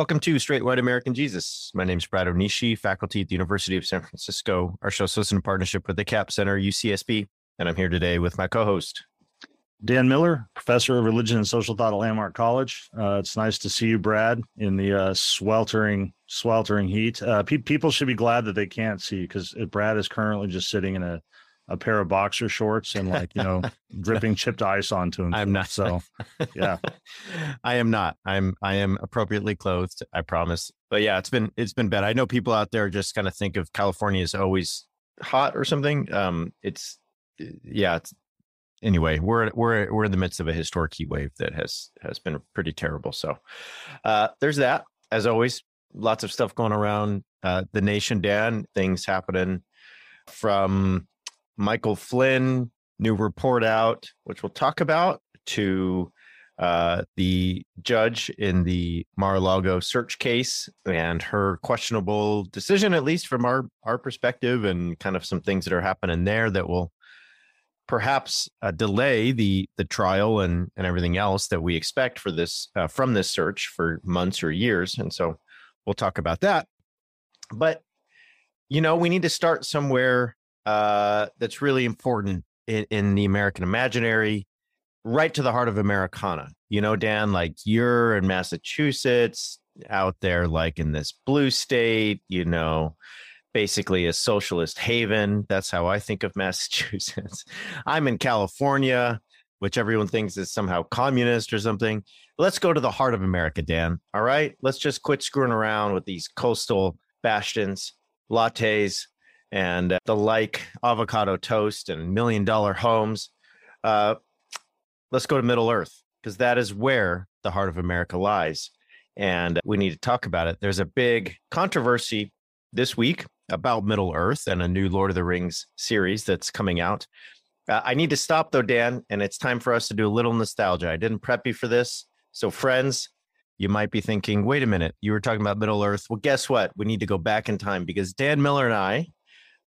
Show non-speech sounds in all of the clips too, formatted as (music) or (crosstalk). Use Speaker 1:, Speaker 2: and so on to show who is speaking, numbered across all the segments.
Speaker 1: Welcome to Straight White American Jesus. My name is Brad Onishi, faculty at the University of San Francisco. Our show is in partnership with the Capps Center, UCSB, and I'm here today with my co-host,
Speaker 2: Dan Miller, professor of religion and social thought at Landmark College. Uh, it's nice to see you, Brad, in the uh, sweltering, sweltering heat. Uh, pe- people should be glad that they can't see because Brad is currently just sitting in a a pair of boxer shorts and like you know (laughs) dripping chipped ice onto him.
Speaker 1: I'm not.
Speaker 2: So, yeah, (laughs)
Speaker 1: I am not. I'm I am appropriately clothed. I promise. But yeah, it's been it's been bad. I know people out there just kind of think of California as always hot or something. Um, it's yeah. It's anyway. We're we're we're in the midst of a historic heat wave that has has been pretty terrible. So, uh, there's that. As always, lots of stuff going around uh, the nation. Dan, things happening from Michael Flynn, new report out, which we'll talk about, to uh, the judge in the Mar-a-Lago search case and her questionable decision, at least from our our perspective, and kind of some things that are happening there that will perhaps uh, delay the the trial and and everything else that we expect for this uh, from this search for months or years. And so we'll talk about that. But you know, we need to start somewhere uh, that's really important in, in the American imaginary, right to the heart of Americana. You know, Dan, like you're in Massachusetts, out there, like in this blue state, you know, basically a socialist haven. That's how I think of (laughs) Massachusetts. I'm in California, which everyone thinks is somehow communist or something. Let's go to the heart of America, Dan. All right. Let's just quit screwing around with these coastal bastions, lattes, and uh, the like avocado toast and million dollar homes. Uh, let's go to Middle Earth because that is where the heart of America lies. And we need to talk about it. There's a big controversy this week about Middle Earth and a new Lord of the Rings series that's coming out. Uh, I need to stop though, Dan, and it's time for us to do a little nostalgia. I didn't prep you for this. So, friends, you might be thinking, wait a minute, you were talking about Middle Earth. Well, guess what? We need to go back in time because Dan Miller and I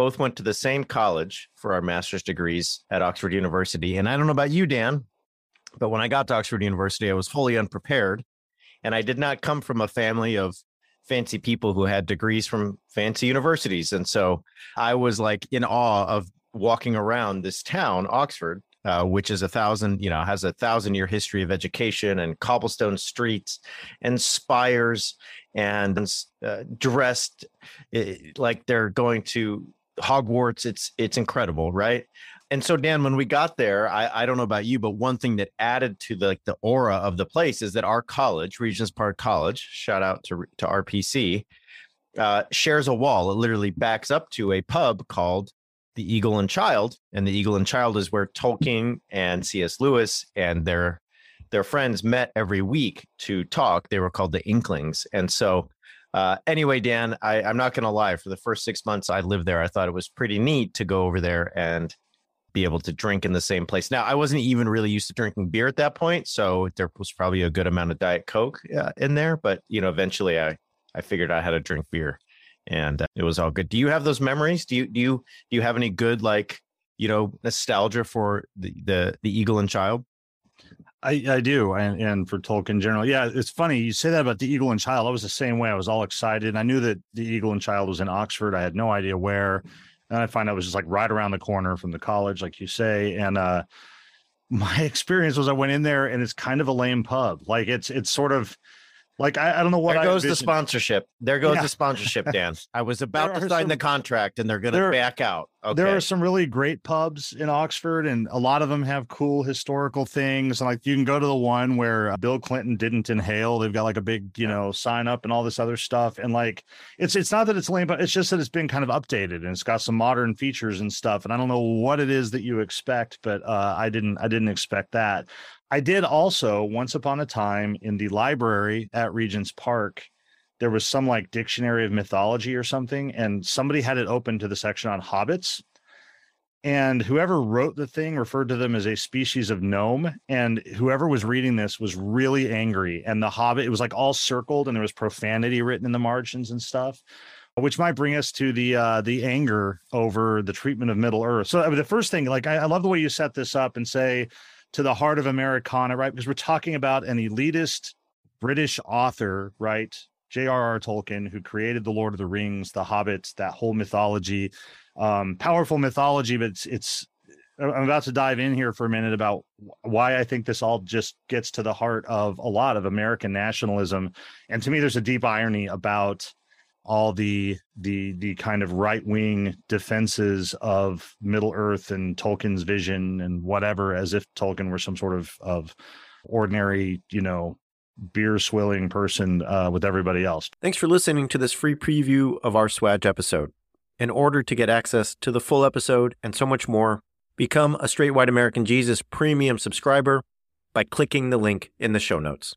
Speaker 1: both went to the same college for our master's degrees at Oxford University. And I don't know about you, Dan, but when I got to Oxford University, I was wholly unprepared. And I did not come from a family of fancy people who had degrees from fancy universities. And so I was like in awe of walking around this town, Oxford, uh, which is a thousand, you know, has a thousand year history of education and cobblestone streets and spires and uh, dressed uh, like they're going to Hogwarts. It's it's incredible, right? And so, Dan, when we got there, I, I don't know about you, but one thing that added to the like the aura of the place is that our college, Regents Park College, shout out to to RPC, uh, shares a wall. It literally backs up to a pub called the Eagle and Child, and the Eagle and Child is where Tolkien and C.S. Lewis and their their friends met every week to talk. They were called the Inklings, and so uh, anyway, Dan, I, I'm not going to lie. For the first six months I lived there, I thought it was pretty neat to go over there and be able to drink in the same place. Now, I wasn't even really used to drinking beer at that point, so there was probably a good amount of Diet Coke uh, in there. But you know, eventually, I I figured out how to drink beer, and uh, it was all good. Do you have those memories? Do you do you do you have any good like you know nostalgia for the the the Eagle and Child?
Speaker 2: I, I do, and, and for Tolkien general, yeah, it's funny you say that about the Eagle and Child. I was the same way. I was all excited. I knew that the Eagle and Child was in Oxford. I had no idea where, and I find out it was just like right around the corner from the college, like you say. And uh, (laughs) my experience was I went in there, and it's kind of a lame pub. Like it's it's sort of like I, I don't know what.
Speaker 1: There goes the sponsorship. There goes yeah. the sponsorship, (laughs) Dan. I was about to sign some, the contract, and they're going to back out.
Speaker 3: Okay.
Speaker 2: There are some really great pubs in Oxford, and a lot of them have cool historical things. And like you can go to the one where uh, Bill Clinton didn't inhale. They've got like a big, you know, sign up and all this other stuff. And like it's it's not that it's lame, but it's just that it's been kind of updated and it's got some modern features and stuff. And I don't know what it is that you expect, but uh, I didn't I didn't expect that. I did also once upon a time in the library at Regent's Park there was some like dictionary of mythology or something, and somebody had it open to the section on hobbits. And whoever wrote the thing referred to them as a species of gnome. And whoever was reading this was really angry. And the hobbit, it was like all circled and there was profanity written in the margins and stuff which might bring us to the uh the anger over the treatment of middle earth so I mean, the first thing like I, I, love the way you set this up and say to the heart of americana right because we're talking about an elitist british author right J.R.R. Tolkien, who created the Lord of the Rings, the Hobbits, that whole mythology, um, powerful mythology. But it's, it's I'm about to dive in here for a minute about why I think this all just gets to the heart of a lot of American nationalism, and to me, there's a deep irony about all the the the kind of right wing defenses of Middle Earth and Tolkien's vision and whatever, as if Tolkien were some sort of of ordinary, you know, beer swilling person uh, with everybody else.
Speaker 1: Thanks for listening to this free preview of our Swag episode. In order to get access to the full episode and so much more, become a Straight White American Jesus premium subscriber by clicking the link in the show notes.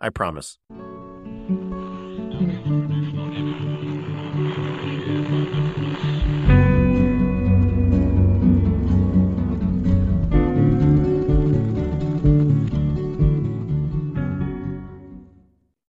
Speaker 1: I promise.